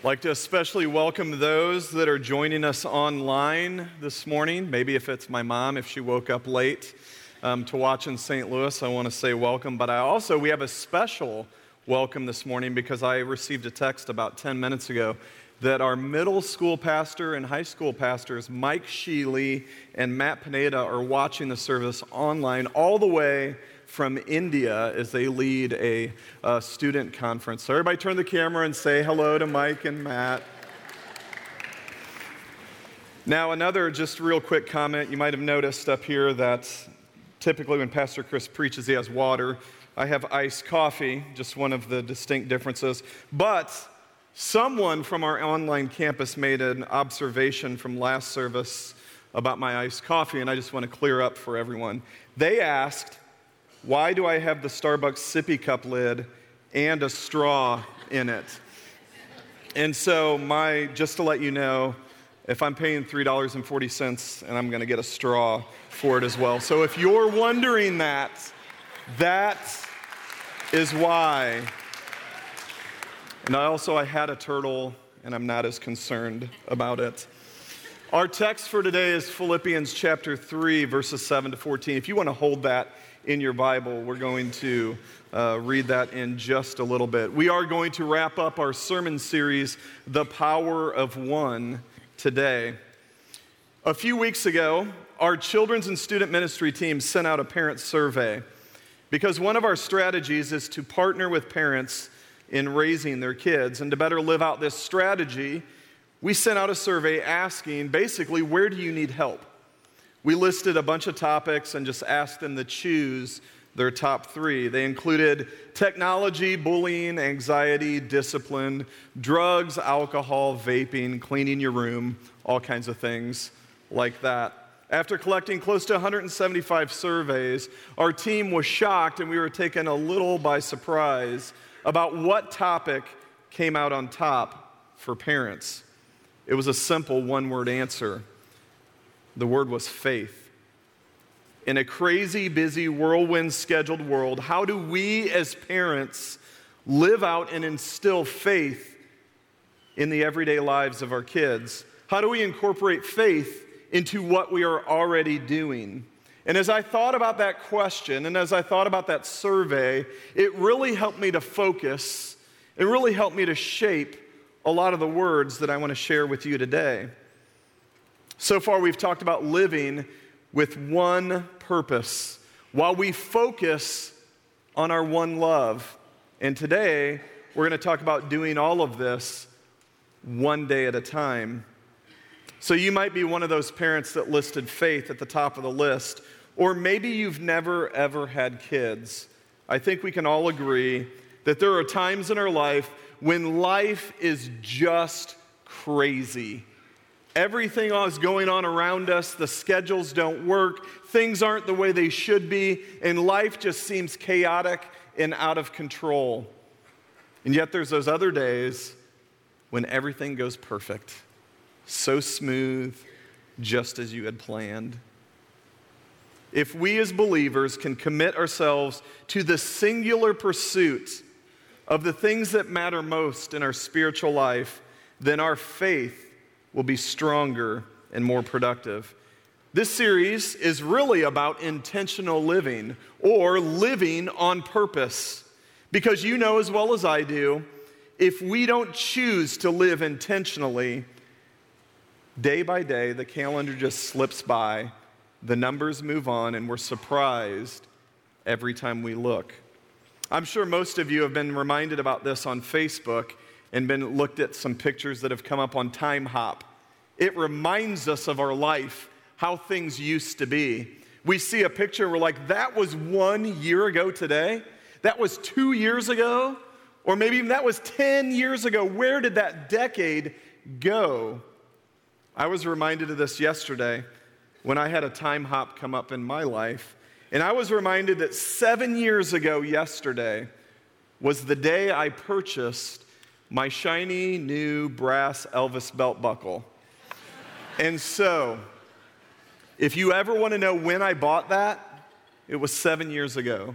I'd like to especially welcome those that are joining us online this morning. Maybe if it's my mom, if she woke up late um, to watch in St. Louis, I want to say welcome. But I also, we have a special welcome this morning because I received a text about 10 minutes ago that our middle school pastor and high school pastors, Mike Sheely and Matt Pineda, are watching the service online all the way from India as they lead a, a student conference. So, everybody turn the camera and say hello to Mike and Matt. Now, another just real quick comment. You might have noticed up here that typically when Pastor Chris preaches, he has water. I have iced coffee, just one of the distinct differences. But someone from our online campus made an observation from last service about my iced coffee, and I just want to clear up for everyone. They asked, why do I have the Starbucks sippy cup lid and a straw in it? And so, my, just to let you know, if I'm paying $3.40 and I'm going to get a straw for it as well. So, if you're wondering that, that is why. And I also I had a turtle and I'm not as concerned about it. Our text for today is Philippians chapter 3 verses 7 to 14. If you want to hold that in your Bible. We're going to uh, read that in just a little bit. We are going to wrap up our sermon series, The Power of One, today. A few weeks ago, our children's and student ministry team sent out a parent survey because one of our strategies is to partner with parents in raising their kids. And to better live out this strategy, we sent out a survey asking basically, where do you need help? We listed a bunch of topics and just asked them to choose their top three. They included technology, bullying, anxiety, discipline, drugs, alcohol, vaping, cleaning your room, all kinds of things like that. After collecting close to 175 surveys, our team was shocked and we were taken a little by surprise about what topic came out on top for parents. It was a simple one word answer the word was faith. In a crazy, busy, whirlwind scheduled world, how do we as parents live out and instill faith in the everyday lives of our kids? How do we incorporate faith into what we are already doing? And as I thought about that question and as I thought about that survey, it really helped me to focus. It really helped me to shape a lot of the words that I want to share with you today. So far, we've talked about living with one purpose while we focus on our one love. And today, we're going to talk about doing all of this one day at a time. So, you might be one of those parents that listed faith at the top of the list, or maybe you've never ever had kids. I think we can all agree that there are times in our life when life is just crazy Everything is going on around us, the schedules don't work, things aren't the way they should be, and life just seems chaotic and out of control. And yet, there's those other days when everything goes perfect, so smooth, just as you had planned. If we as believers can commit ourselves to the singular pursuit of the things that matter most in our spiritual life, then our faith will be stronger and more productive. This series is really about intentional living or living on purpose. Because you know as well as I do, if we don't choose to live intentionally, day by day, the calendar just slips by, the numbers move on, and we're surprised every time we look. I'm sure most of you have been reminded about this on Facebook and been looked at some pictures that have come up on Timehop, It reminds us of our life, how things used to be. We see a picture, we're like, that was one year ago today? That was two years ago? Or maybe even that was 10 years ago. Where did that decade go? I was reminded of this yesterday when I had a time hop come up in my life. And I was reminded that seven years ago, yesterday, was the day I purchased my shiny new brass Elvis belt buckle. And so, if you ever want to know when I bought that, it was seven years ago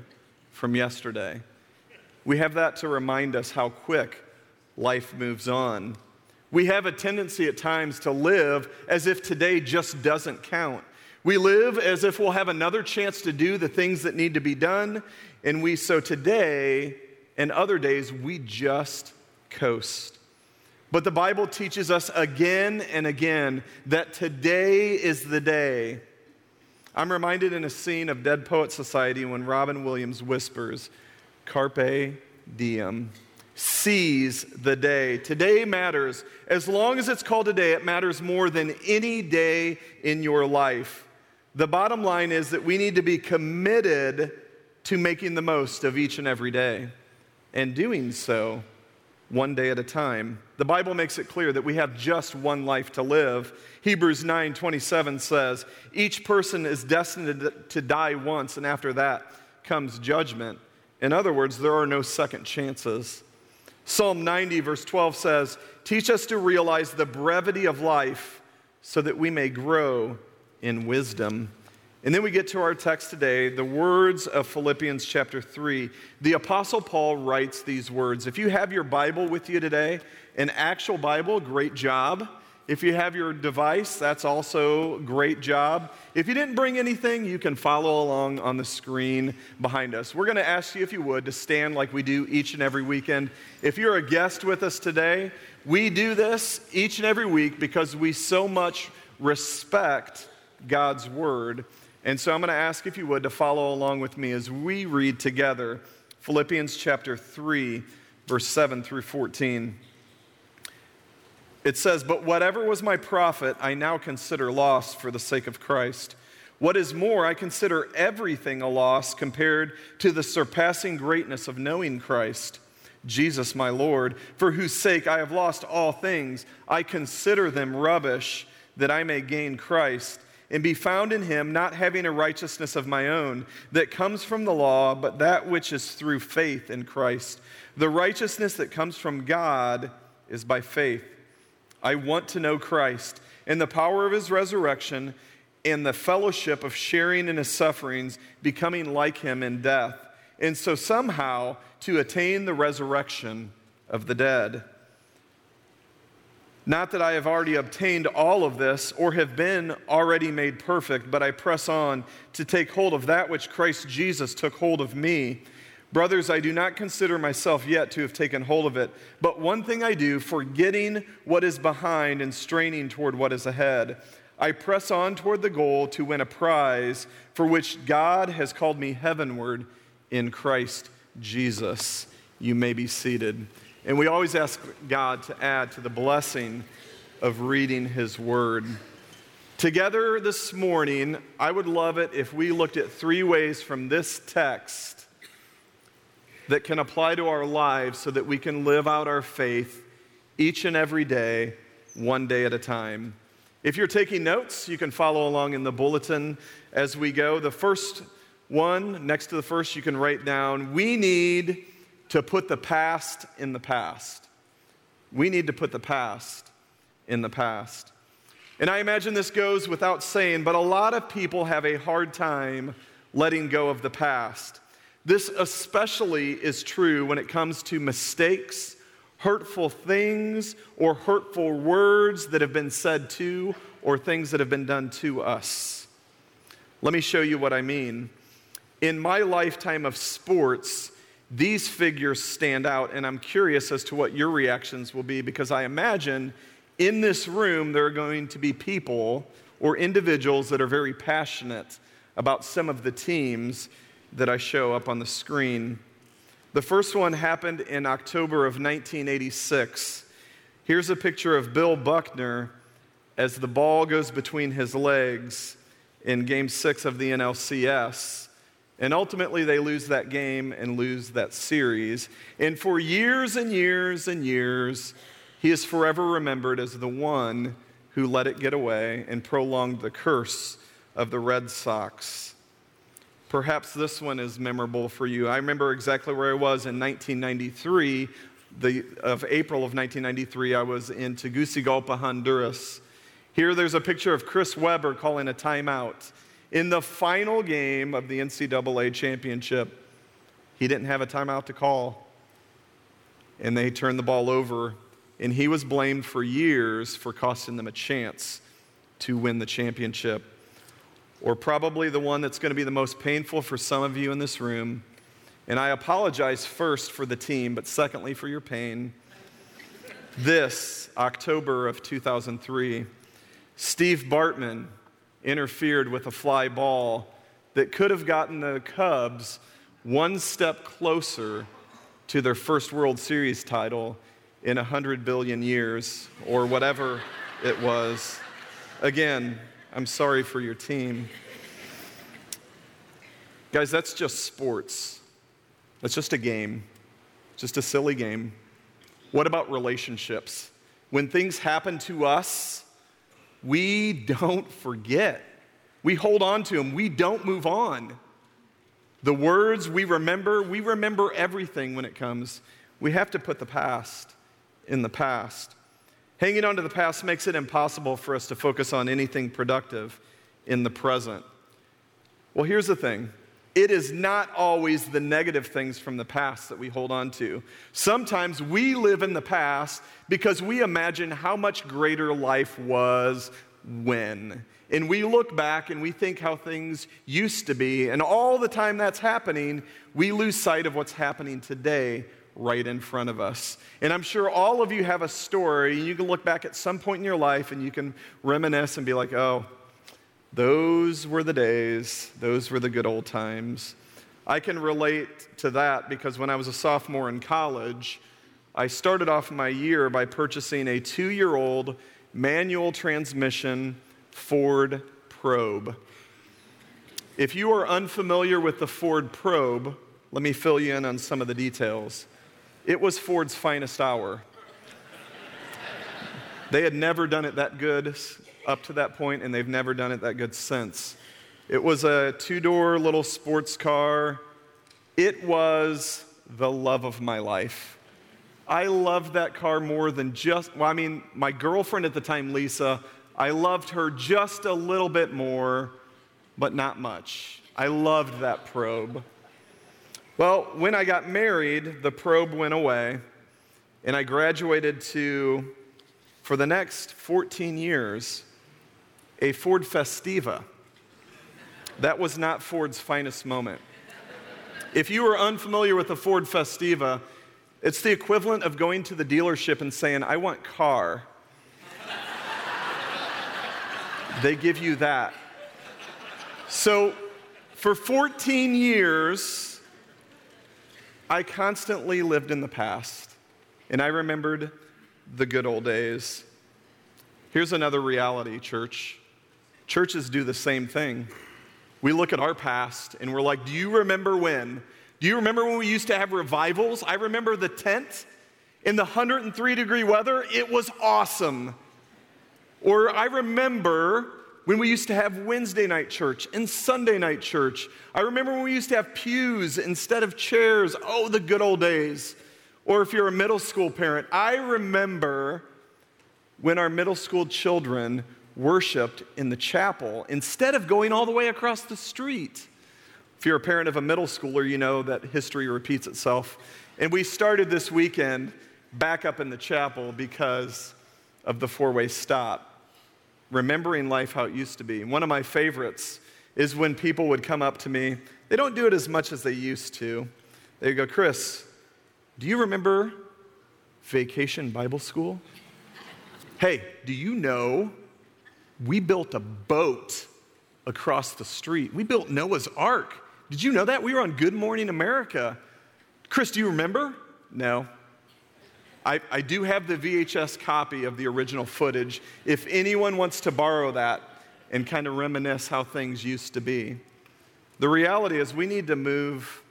from yesterday. We have that to remind us how quick life moves on. We have a tendency at times to live as if today just doesn't count. We live as if we'll have another chance to do the things that need to be done, and we so today and other days we just coast. But the Bible teaches us again and again that today is the day. I'm reminded in a scene of Dead Poet Society when Robin Williams whispers, Carpe diem. Seize the day. Today matters. As long as it's called a day, it matters more than any day in your life. The bottom line is that we need to be committed to making the most of each and every day and doing so one day at a time. The Bible makes it clear that we have just one life to live. Hebrews 9:27 says, "Each person is destined to die once and after that comes judgment." In other words, there are no second chances. Psalm 90 verse 12 says, "Teach us to realize the brevity of life so that we may grow in wisdom." And then we get to our text today, the words of Philippians chapter 3. The Apostle Paul writes these words. If you have your Bible with you today, an actual Bible, great job. If you have your device, that's also great job. If you didn't bring anything, you can follow along on the screen behind us. We're going to ask you, if you would, to stand like we do each and every weekend. If you're a guest with us today, we do this each and every week because we so much respect God's Word. And so I'm going to ask, if you would, to follow along with me as we read together Philippians chapter 3, verse 7 through 14. It says, But whatever was my profit, I now consider loss for the sake of Christ. What is more, I consider everything a loss compared to the surpassing greatness of knowing Christ, Jesus my Lord, for whose sake I have lost all things. I consider them rubbish that I may gain Christ and be found in him, not having a righteousness of my own that comes from the law, but that which is through faith in Christ. The righteousness that comes from God is by faith. I want to know Christ and the power of his resurrection and the fellowship of sharing in his sufferings, becoming like him in death, and so somehow to attain the resurrection of the dead. Not that I have already obtained all of this or have been already made perfect, but I press on to take hold of that which Christ Jesus took hold of me. Brothers, I do not consider myself yet to have taken hold of it, but one thing I do, forgetting what is behind and straining toward what is ahead. I press on toward the goal to win a prize for which God has called me heavenward in Christ Jesus. You may be seated. And we always ask God to add to the blessing of reading His Word. Together this morning, I would love it if we looked at three ways from this text that can apply to our lives so that we can live out our faith each and every day, one day at a time. If you're taking notes, you can follow along in the bulletin as we go. The first one, next to the first, you can write down We need to put the past in the past. We need to put the past in the past. And I imagine this goes without saying, but a lot of people have a hard time letting go of the past. This especially is true when it comes to mistakes, hurtful things, or hurtful words that have been said to or things that have been done to us. Let me show you what I mean. In my lifetime of sports, these figures stand out, and I'm curious as to what your reactions will be because I imagine in this room there are going to be people or individuals that are very passionate about some of the teams that I show up on the screen. The first one happened in October of 1986. Here's a picture of Bill Buckner as the ball goes between his legs in game six of the NLCS. And ultimately, they lose that game and lose that series. And for years and years and years, he is forever remembered as the one who let it get away and prolonged the curse of the Red Sox. Perhaps this one is memorable for you. I remember exactly where I was in 1993. The, of April of 1993, I was in Tegucigalpa, Honduras. Here, there's a picture of Chris Webber calling a timeout in the final game of the NCAA championship, he didn't have a timeout to call. And they turned the ball over and he was blamed for years for costing them a chance to win the championship. Or probably the one that's going to be the most painful for some of you in this room. And I apologize first for the team, but secondly for your pain. This October of 2003, Steve Bartman interfered with a fly ball that could have gotten the Cubs one step closer to their first World Series title in 100 billion years, or whatever it was. Again, I'm sorry for your team. Guys, that's just sports. That's just a game, just a silly game. What about relationships? When things happen to us, we don't forget. We hold on to them. We don't move on. The words we remember, we remember everything when it comes. We have to put the past in the past. Hanging on to the past makes it impossible for us to focus on anything productive in the present. Well, here's the thing it is not always the negative things from the past that we hold on to. Sometimes we live in the past because we imagine how much greater life was when. And we look back and we think how things used to be. And all the time that's happening, we lose sight of what's happening today right in front of us. And I'm sure all of you have a story. You can look back at some point in your life and you can reminisce and be like, oh, those were the days, those were the good old times. I can relate to that because when I was a sophomore in college, I started off my year by purchasing a two year old manual transmission Ford Probe. If you are unfamiliar with the Ford Probe, let me fill you in on some of the details. It was Ford's finest hour. They had never done it that good up to that point, and they've never done it that good since. It was a two door little sports car. It was the love of my life. I loved that car more than just, well, I mean, my girlfriend at the time, Lisa, I loved her just a little bit more, but not much. I loved that probe. Well, when I got married, the probe went away, and I graduated to, for the next 14 years, a Ford Festiva. That was not Ford's finest moment. If you are unfamiliar with the Ford Festiva, it's the equivalent of going to the dealership and saying, I want car. they give you that. So, for 14 years, I constantly lived in the past, and I remembered the good old days. Here's another reality, church. Churches do the same thing. We look at our past and we're like, Do you remember when? Do you remember when we used to have revivals? I remember the tent in the 103 degree weather. It was awesome. Or I remember when we used to have Wednesday night church and Sunday night church. I remember when we used to have pews instead of chairs. Oh, the good old days. Or if you're a middle school parent, I remember when our middle school children worshiped in the chapel instead of going all the way across the street. If you're a parent of a middle schooler, you know that history repeats itself. And we started this weekend back up in the chapel because of the four way stop, remembering life how it used to be. One of my favorites is when people would come up to me. They don't do it as much as they used to. They go, Chris, do you remember vacation Bible school? Hey, do you know we built a boat across the street. We built Noah's Ark. Did you know that? We were on Good Morning America. Chris, do you remember? No. I, I do have the VHS copy of the original footage. If anyone wants to borrow that and kind of reminisce how things used to be, the reality is we need to move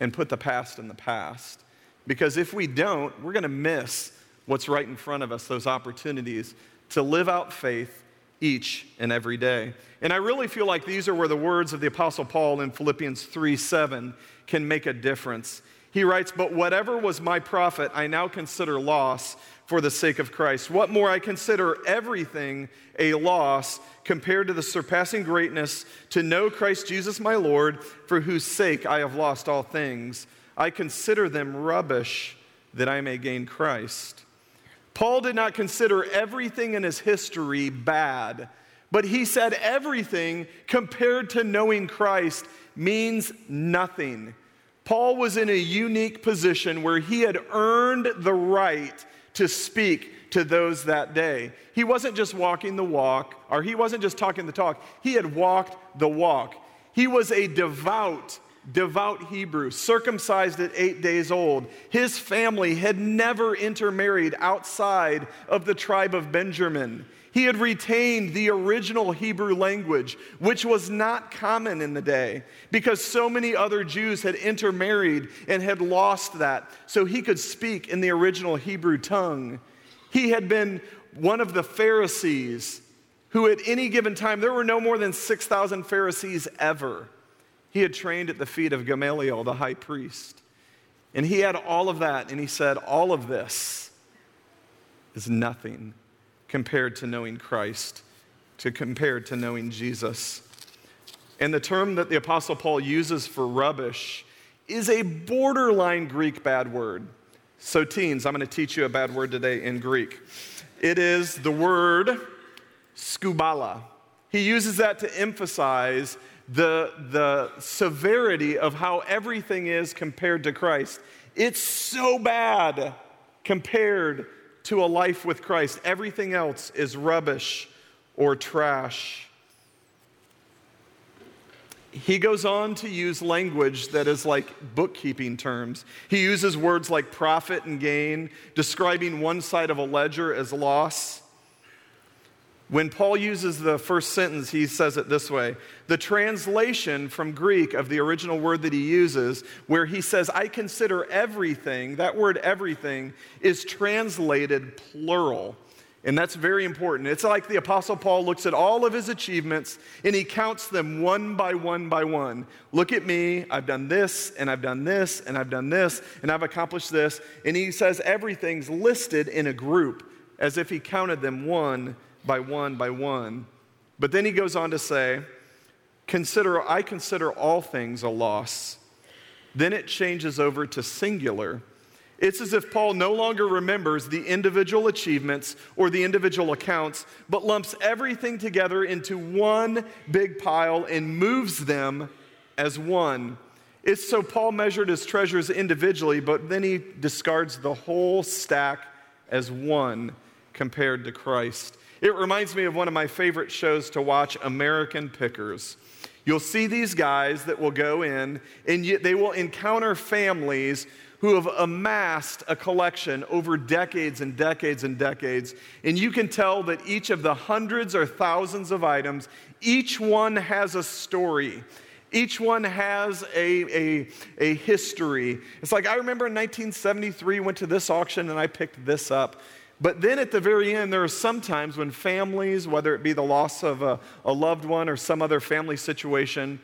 and put the past in the past. Because if we don't, we're going to miss what's right in front of us, those opportunities to live out faith each and every day. And I really feel like these are where the words of the Apostle Paul in Philippians 3 7 can make a difference. He writes, But whatever was my profit, I now consider loss for the sake of Christ. What more, I consider everything a loss compared to the surpassing greatness to know Christ Jesus my Lord, for whose sake I have lost all things. I consider them rubbish that I may gain Christ Paul did not consider everything in his history bad, but he said everything compared to knowing Christ means nothing. Paul was in a unique position where he had earned the right to speak to those that day. He wasn't just walking the walk, or he wasn't just talking the talk, he had walked the walk. He was a devout, devout Hebrew, circumcised at eight days old. His family had never intermarried outside of the tribe of Benjamin. He had retained the original Hebrew language, which was not common in the day because so many other Jews had intermarried and had lost that. So he could speak in the original Hebrew tongue. He had been one of the Pharisees who, at any given time, there were no more than 6,000 Pharisees ever. He had trained at the feet of Gamaliel, the high priest. And he had all of that, and he said, All of this is nothing compared to knowing Christ, to compared to knowing Jesus. And the term that the Apostle Paul uses for rubbish is a borderline Greek bad word. So, teens, I'm going to teach you a bad word today in Greek. It is the word skubala. He uses that to emphasize the, the severity of how everything is compared to Christ. It's so bad compared to a life with Christ. Everything else is rubbish or trash. He goes on to use language that is like bookkeeping terms. He uses words like profit and gain, describing one side of a ledger as loss. When Paul uses the first sentence, he says it this way The translation from Greek of the original word that he uses, where he says, I consider everything, that word everything is translated plural. And that's very important. It's like the Apostle Paul looks at all of his achievements and he counts them one by one by one. Look at me, I've done this, and I've done this, and I've done this, and I've accomplished this. And he says everything's listed in a group as if he counted them one by one by one. But then he goes on to say, Consider, I consider all things a loss. Then it changes over to singular. It's as if Paul no longer remembers the individual achievements or the individual accounts, but lumps everything together into one big pile and moves them as one. It's so Paul measured his treasures individually, but then he discards the whole stack as one compared to Christ. It reminds me of one of my favorite shows to watch, American Pickers. You'll see these guys that will go in and they will encounter families who have amassed a collection over decades and decades and decades. And you can tell that each of the hundreds or thousands of items, each one has a story. Each one has a, a, a history. It's like I remember in 1973, went to this auction and I picked this up. But then at the very end, there are some times when families, whether it be the loss of a, a loved one or some other family situation,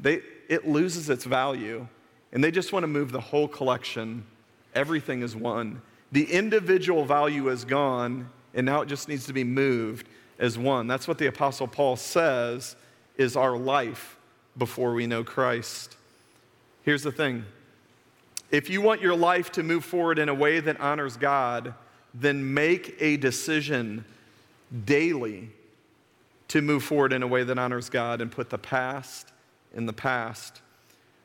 they, it loses its value. And they just want to move the whole collection. Everything is one. The individual value is gone, and now it just needs to be moved as one. That's what the Apostle Paul says is our life before we know Christ. Here's the thing if you want your life to move forward in a way that honors God, then make a decision daily to move forward in a way that honors God and put the past in the past.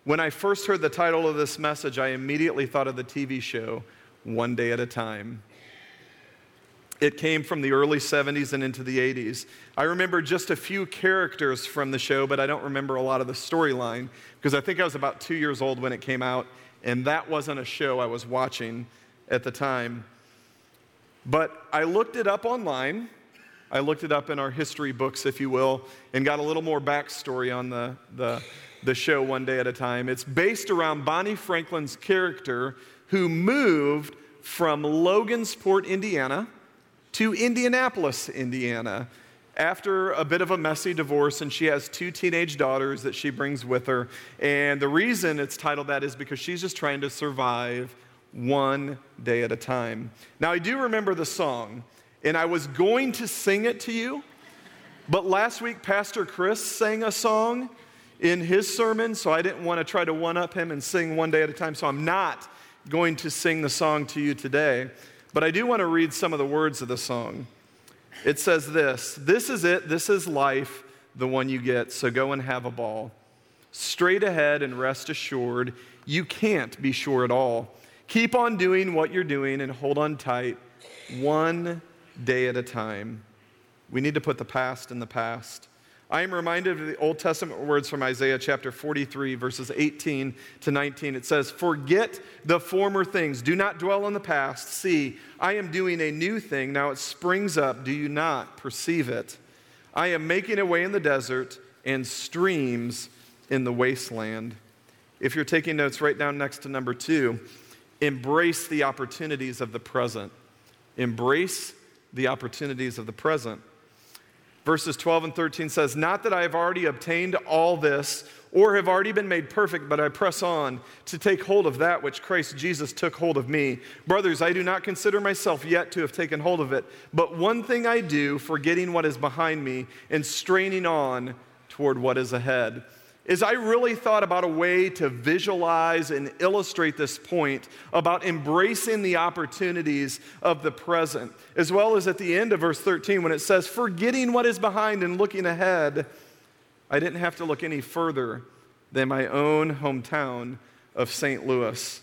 When I first heard the title of this message, I immediately thought of the TV show One Day at a Time. It came from the early 70s and into the 80s. I remember just a few characters from the show, but I don't remember a lot of the storyline because I think I was about two years old when it came out, and that wasn't a show I was watching at the time. But I looked it up online. I looked it up in our history books, if you will, and got a little more backstory on the, the, the show one day at a time. It's based around Bonnie Franklin's character who moved from Logansport, Indiana to Indianapolis, Indiana after a bit of a messy divorce, and she has two teenage daughters that she brings with her. And the reason it's titled that is because she's just trying to survive one day at a time. Now, I do remember the song, and I was going to sing it to you, but last week, Pastor Chris sang a song in his sermon, so I didn't want to try to one up him and sing one day at a time, so I'm not going to sing the song to you today. But I do want to read some of the words of the song. It says this This is it, this is life, the one you get, so go and have a ball. Straight ahead and rest assured, you can't be sure at all. Keep on doing what you're doing and hold on tight, one day at a time. We need to put the past in the past. I am reminded of the Old Testament words from Isaiah chapter 43, verses 18 to 19. It says, Forget the former things. Do not dwell on the past. See, I am doing a new thing. Now it springs up. Do you not perceive it? I am making a way in the desert and streams in the wasteland. If you're taking notes, write down next to number two embrace the opportunities of the present. Embrace the opportunities of the present. Verses 12 and 13 says, Not that I have already obtained all this or have already been made perfect, but I press on to take hold of that which Christ Jesus took hold of me. Brothers, I do not consider myself yet to have taken hold of it, but one thing I do, forgetting what is behind me and straining on toward what is ahead is I really thought about a way to visualize and illustrate this point about embracing the opportunities of the present, as well as at the end of verse 13 when it says, forgetting what is behind and looking ahead. I didn't have to look any further than my own hometown of St. Louis.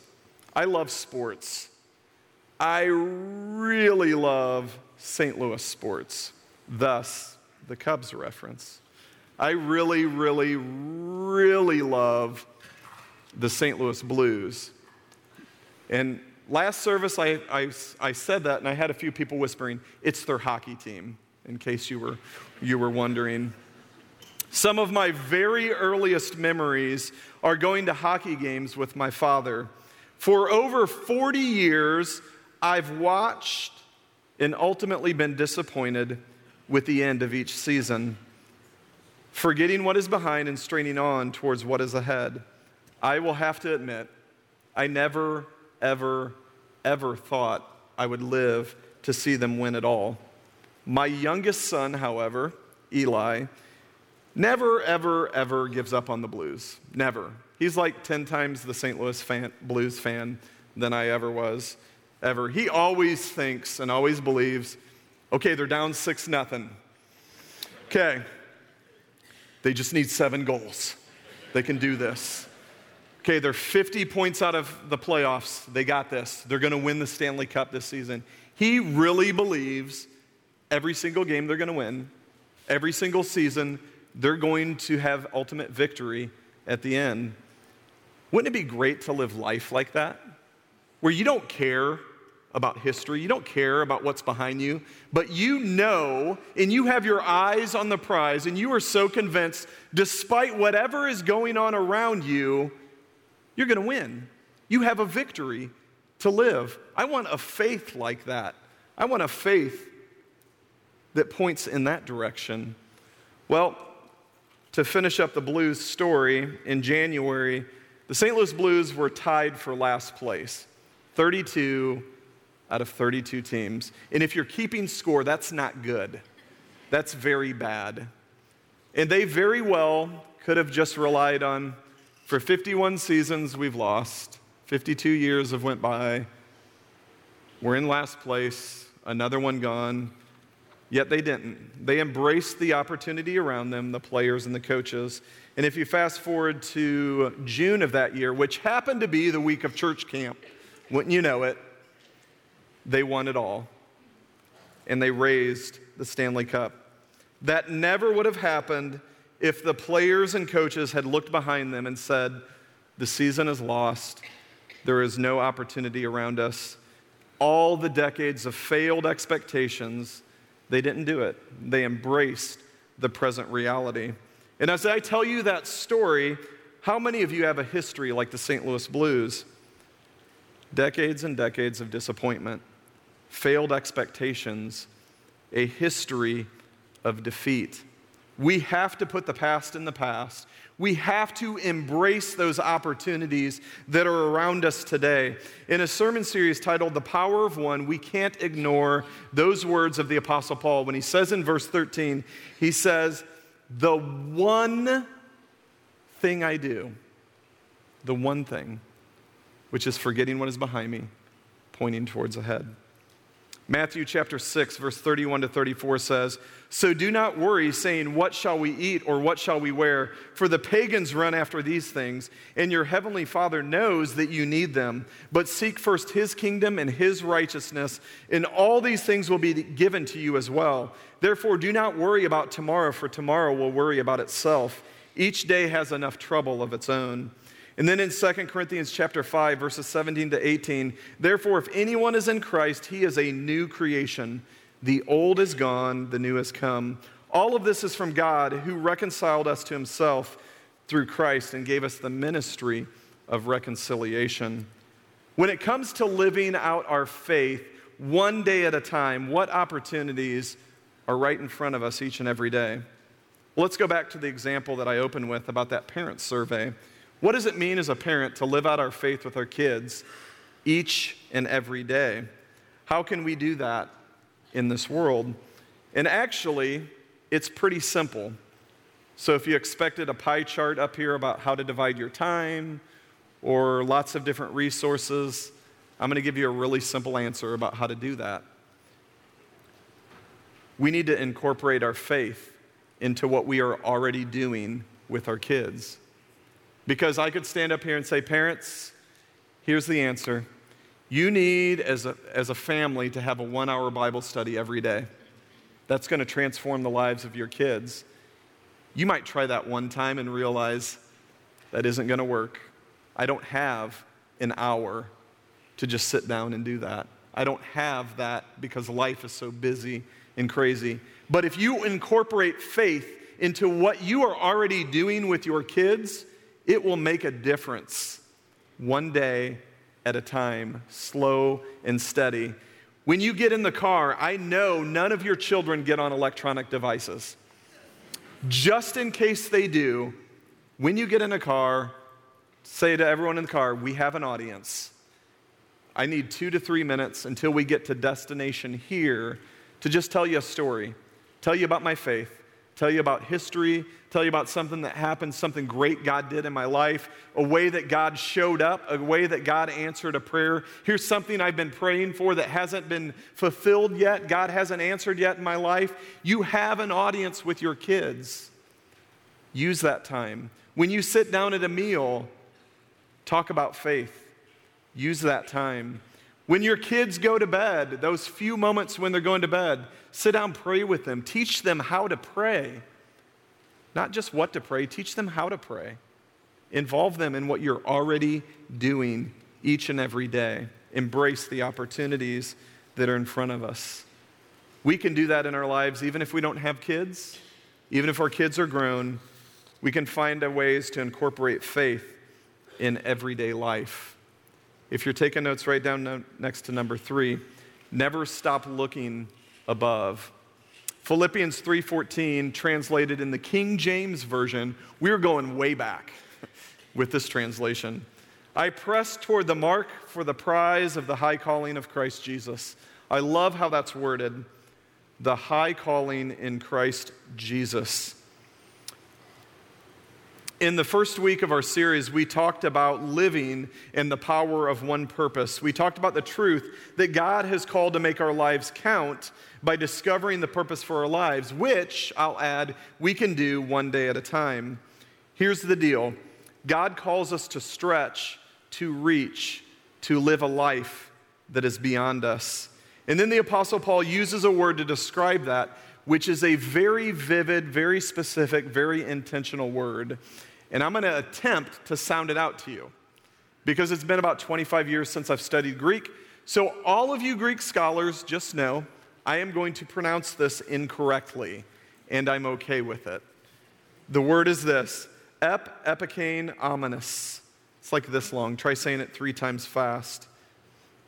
I love sports. I really love St. Louis sports, thus the Cubs reference. I really, really, really love the St. Louis Blues. And last service, I, I, I, said that, and I had a few people whispering, it's their hockey team, in case you were, you were wondering. Some of my very earliest memories are going to hockey games with my father. For over 40 years, I've watched and ultimately been disappointed with the end of each season forgetting what is behind and straining on towards what is ahead. I will have to admit, I never, ever, ever thought I would live to see them win at all. My youngest son, however, Eli, never, ever, ever gives up on the Blues. Never. He's like 10 times the St. Louis fan, Blues fan than I ever was, ever. He always thinks and always believes, okay, they're down 6 nothing. Okay, they just need seven goals. They can do this. Okay, they're 50 points out of the playoffs. They got this. They're going to win the Stanley Cup this season. He really believes every single game they're going to win, every single season, they're going to have ultimate victory at the end. Wouldn't it be great to live life like that? Where you don't care about history, you don't care about what's behind you, but you know and you have your eyes on the prize and you are so convinced, despite whatever is going on around you, you're going to win. You have a victory to live. I want a faith like that. I want a faith that points in that direction. Well, to finish up the Blues story, in January, the St. Louis Blues were tied for last place 32 out of 32 teams. And if you're keeping score, that's not good. That's very bad. And they very well could have just relied on for 51 seasons we've lost, 52 years have went by. We're in last place, another one gone. Yet they didn't. They embraced the opportunity around them, the players and the coaches. And if you fast forward to June of that year, which happened to be the week of church camp, wouldn't you know it? They won it all. And they raised the Stanley Cup. That never would have happened if the players and coaches had looked behind them and said, The season is lost. There is no opportunity around us. All the decades of failed expectations, they didn't do it. They embraced the present reality. And as I tell you that story, how many of you have a history like the St. Louis Blues? Decades and decades of disappointment failed expectations, a history of defeat. We have to put the past in the past. We have to embrace those opportunities that are around us today. In a sermon series titled The Power of One, we can't ignore those words of the Apostle Paul when he says in verse 13, he says, The one thing I do, the one thing, which is forgetting what is behind me, pointing towards ahead. Matthew chapter 6, verse 31 to 34 says, So do not worry, saying, What shall we eat or what shall we wear? For the pagans run after these things, and your heavenly Father knows that you need them. But seek first his kingdom and his righteousness, and all these things will be given to you as well. Therefore, do not worry about tomorrow, for tomorrow will worry about itself. Each day has enough trouble of its own. And then in 2 Corinthians chapter 5 verses 17 to 18, therefore if anyone is in Christ, he is a new creation. The old is gone, the new has come. All of this is from God who reconciled us to himself through Christ and gave us the ministry of reconciliation. When it comes to living out our faith one day at a time, what opportunities are right in front of us each and every day? Let's go back to the example that I opened with about that parent survey. What does it mean as a parent to live out our faith with our kids each and every day? How can we do that in this world? And actually, it's pretty simple. So, if you expected a pie chart up here about how to divide your time or lots of different resources, I'm going to give you a really simple answer about how to do that. We need to incorporate our faith into what we are already doing with our kids. Because I could stand up here and say, Parents, here's the answer. You need, as a, as a family, to have a one hour Bible study every day. That's going to transform the lives of your kids. You might try that one time and realize that isn't going to work. I don't have an hour to just sit down and do that. I don't have that because life is so busy and crazy. But if you incorporate faith into what you are already doing with your kids, it will make a difference one day at a time, slow and steady. When you get in the car, I know none of your children get on electronic devices. Just in case they do, when you get in a car, say to everyone in the car, We have an audience. I need two to three minutes until we get to destination here to just tell you a story, tell you about my faith, tell you about history, tell you about something that happened, something great God did in my life, a way that God showed up, a way that God answered a prayer. Here's something I've been praying for that hasn't been fulfilled yet, God hasn't answered yet in my life. You have an audience with your kids. Use that time. When you sit down at a meal, talk about faith. Use that time. When your kids go to bed, those few moments when they're going to bed, sit down, pray with them. Teach them how to pray. Not just what to pray, teach them how to pray. Involve them in what you're already doing each and every day. Embrace the opportunities that are in front of us. We can do that in our lives even if we don't have kids, even if our kids are grown. We can find ways to incorporate faith in everyday life. If you're taking notes, write down no, next to number three never stop looking above. Philippians 3:14 translated in the King James version, we're going way back with this translation. I press toward the mark for the prize of the high calling of Christ Jesus. I love how that's worded. The high calling in Christ Jesus. In the first week of our series, we talked about living in the power of one purpose. We talked about the truth that God has called to make our lives count by discovering the purpose for our lives, which, I'll add, we can do one day at a time. Here's the deal God calls us to stretch, to reach, to live a life that is beyond us. And then the Apostle Paul uses a word to describe that, which is a very vivid, very specific, very intentional word. And I'm going to attempt to sound it out to you because it's been about 25 years since I've studied Greek. So, all of you Greek scholars, just know I am going to pronounce this incorrectly, and I'm okay with it. The word is this ep, epikane, ominous. It's like this long. Try saying it three times fast.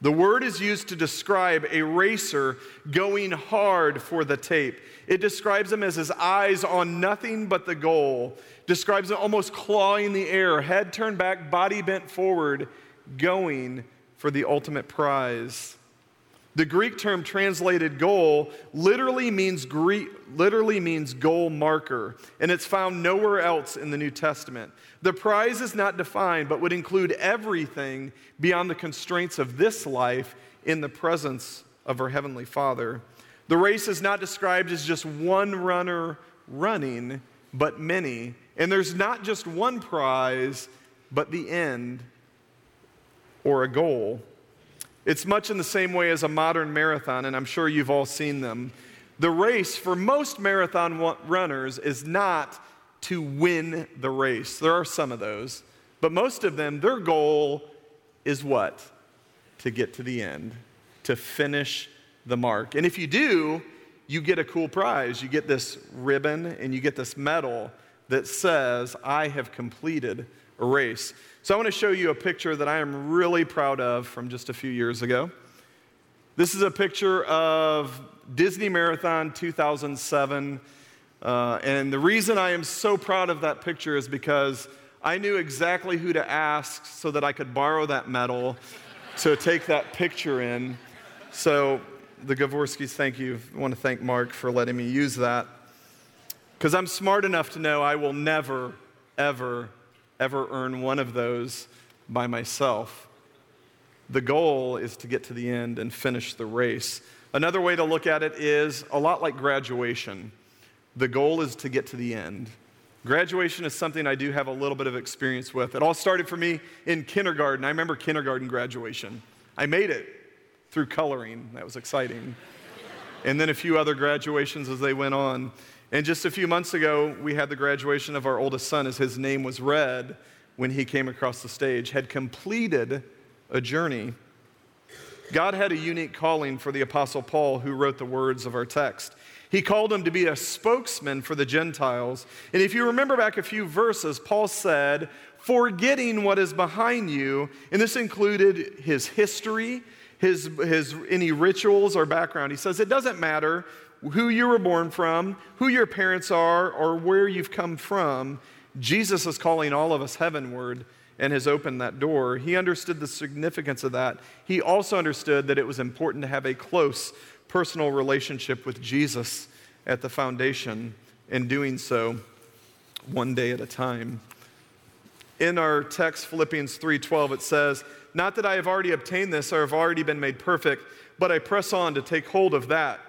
The word is used to describe a racer going hard for the tape. It describes him as his eyes on nothing but the goal, describes him almost clawing the air, head turned back, body bent forward, going for the ultimate prize. The Greek term translated goal literally means, literally means goal marker, and it's found nowhere else in the New Testament. The prize is not defined, but would include everything beyond the constraints of this life in the presence of our Heavenly Father. The race is not described as just one runner running, but many. And there's not just one prize, but the end or a goal. It's much in the same way as a modern marathon, and I'm sure you've all seen them. The race for most marathon runners is not to win the race. There are some of those, but most of them, their goal is what? To get to the end, to finish the mark. And if you do, you get a cool prize. You get this ribbon and you get this medal that says, I have completed a race. So I want to show you a picture that I am really proud of from just a few years ago. This is a picture of Disney Marathon 2007. Uh, and the reason I am so proud of that picture is because I knew exactly who to ask so that I could borrow that medal to take that picture in. So, the Gavorskis, thank you. I want to thank Mark for letting me use that. Because I'm smart enough to know I will never, ever, ever earn one of those by myself. The goal is to get to the end and finish the race. Another way to look at it is a lot like graduation. The goal is to get to the end. Graduation is something I do have a little bit of experience with. It all started for me in kindergarten. I remember kindergarten graduation. I made it through coloring, that was exciting. and then a few other graduations as they went on. And just a few months ago, we had the graduation of our oldest son as his name was read when he came across the stage, had completed a journey. God had a unique calling for the Apostle Paul, who wrote the words of our text. He called him to be a spokesman for the Gentiles. And if you remember back a few verses, Paul said, forgetting what is behind you, and this included his history, his, his any rituals or background. He says, it doesn't matter who you were born from, who your parents are, or where you've come from, Jesus is calling all of us heavenward and has opened that door. He understood the significance of that. He also understood that it was important to have a close personal relationship with Jesus at the foundation, and doing so one day at a time. In our text, Philippians 3:12, it says, Not that I have already obtained this or have already been made perfect, but I press on to take hold of that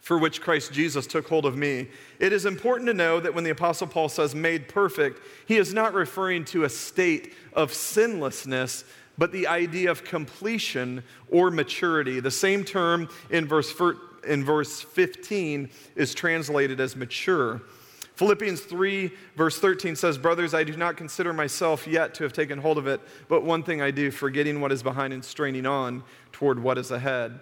for which Christ Jesus took hold of me. It is important to know that when the Apostle Paul says made perfect, he is not referring to a state of sinlessness, but the idea of completion or maturity. The same term in verse, in verse 15 is translated as mature. Philippians 3, verse 13 says, Brothers, I do not consider myself yet to have taken hold of it, but one thing I do, forgetting what is behind and straining on toward what is ahead.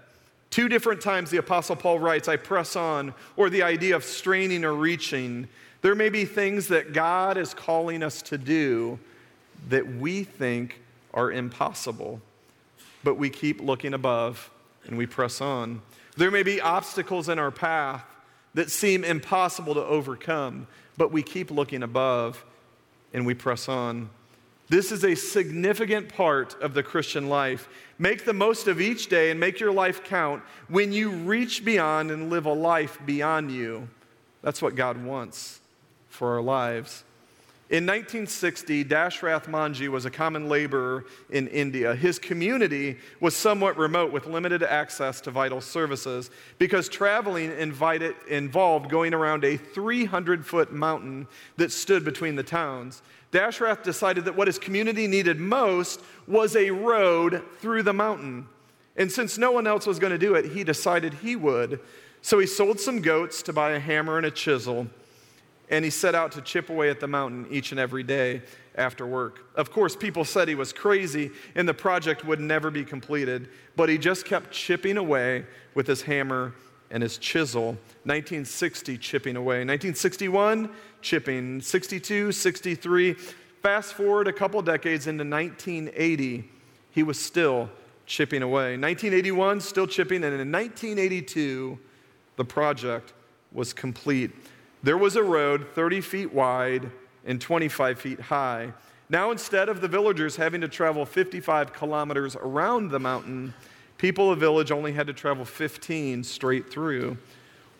Two different times the Apostle Paul writes, I press on, or the idea of straining or reaching. There may be things that God is calling us to do that we think are impossible, but we keep looking above and we press on. There may be obstacles in our path that seem impossible to overcome, but we keep looking above and we press on. This is a significant part of the Christian life. Make the most of each day and make your life count when you reach beyond and live a life beyond you. That's what God wants for our lives. In 1960, Dashrath Manjhi was a common laborer in India. His community was somewhat remote with limited access to vital services because traveling invited, involved going around a 300 foot mountain that stood between the towns. Dashrath decided that what his community needed most was a road through the mountain. And since no one else was going to do it, he decided he would. So he sold some goats to buy a hammer and a chisel, and he set out to chip away at the mountain each and every day after work. Of course, people said he was crazy and the project would never be completed, but he just kept chipping away with his hammer and his chisel. 1960, chipping away. 1961, chipping. 62, 63. Fast forward a couple decades into 1980, he was still chipping away. 1981, still chipping. And in 1982, the project was complete. There was a road 30 feet wide and 25 feet high. Now, instead of the villagers having to travel 55 kilometers around the mountain, People of the village only had to travel 15 straight through.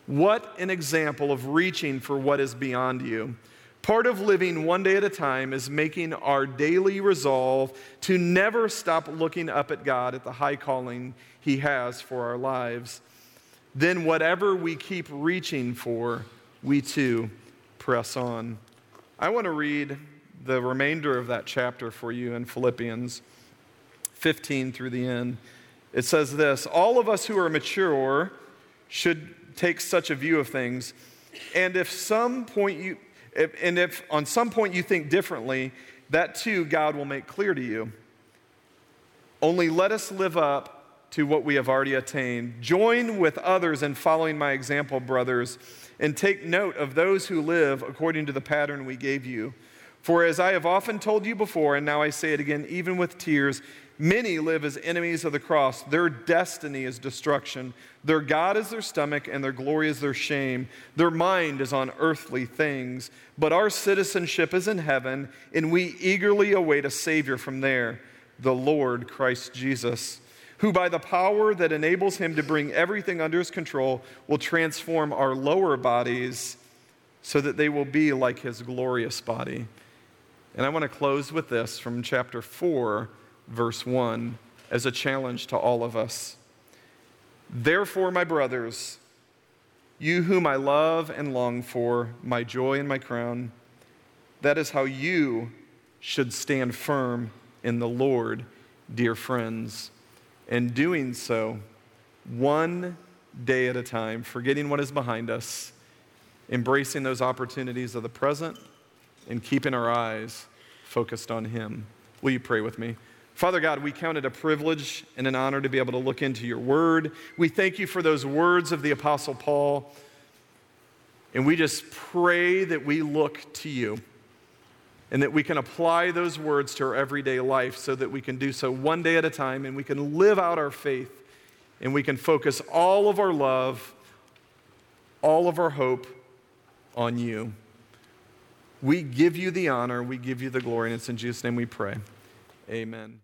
What an example of reaching for what is beyond you. Part of living one day at a time is making our daily resolve to never stop looking up at God at the high calling He has for our lives. Then, whatever we keep reaching for, we too press on. I want to read the remainder of that chapter for you in Philippians 15 through the end. It says this All of us who are mature should take such a view of things. And if some point you if, and if on some point you think differently, that too God will make clear to you. Only let us live up to what we have already attained. Join with others in following my example, brothers, and take note of those who live according to the pattern we gave you. For as I have often told you before, and now I say it again, even with tears, Many live as enemies of the cross. Their destiny is destruction. Their God is their stomach, and their glory is their shame. Their mind is on earthly things. But our citizenship is in heaven, and we eagerly await a Savior from there, the Lord Christ Jesus, who by the power that enables him to bring everything under his control will transform our lower bodies so that they will be like his glorious body. And I want to close with this from chapter 4 verse 1, as a challenge to all of us. Therefore, my brothers, you whom I love and long for, my joy and my crown, that is how you should stand firm in the Lord, dear friends. And doing so, one day at a time, forgetting what is behind us, embracing those opportunities of the present, and keeping our eyes focused on Him. Will you pray with me? Father God, we count it a privilege and an honor to be able to look into your word. We thank you for those words of the Apostle Paul. And we just pray that we look to you and that we can apply those words to our everyday life so that we can do so one day at a time and we can live out our faith and we can focus all of our love, all of our hope on you. We give you the honor, we give you the glory, and it's in Jesus' name we pray. Amen.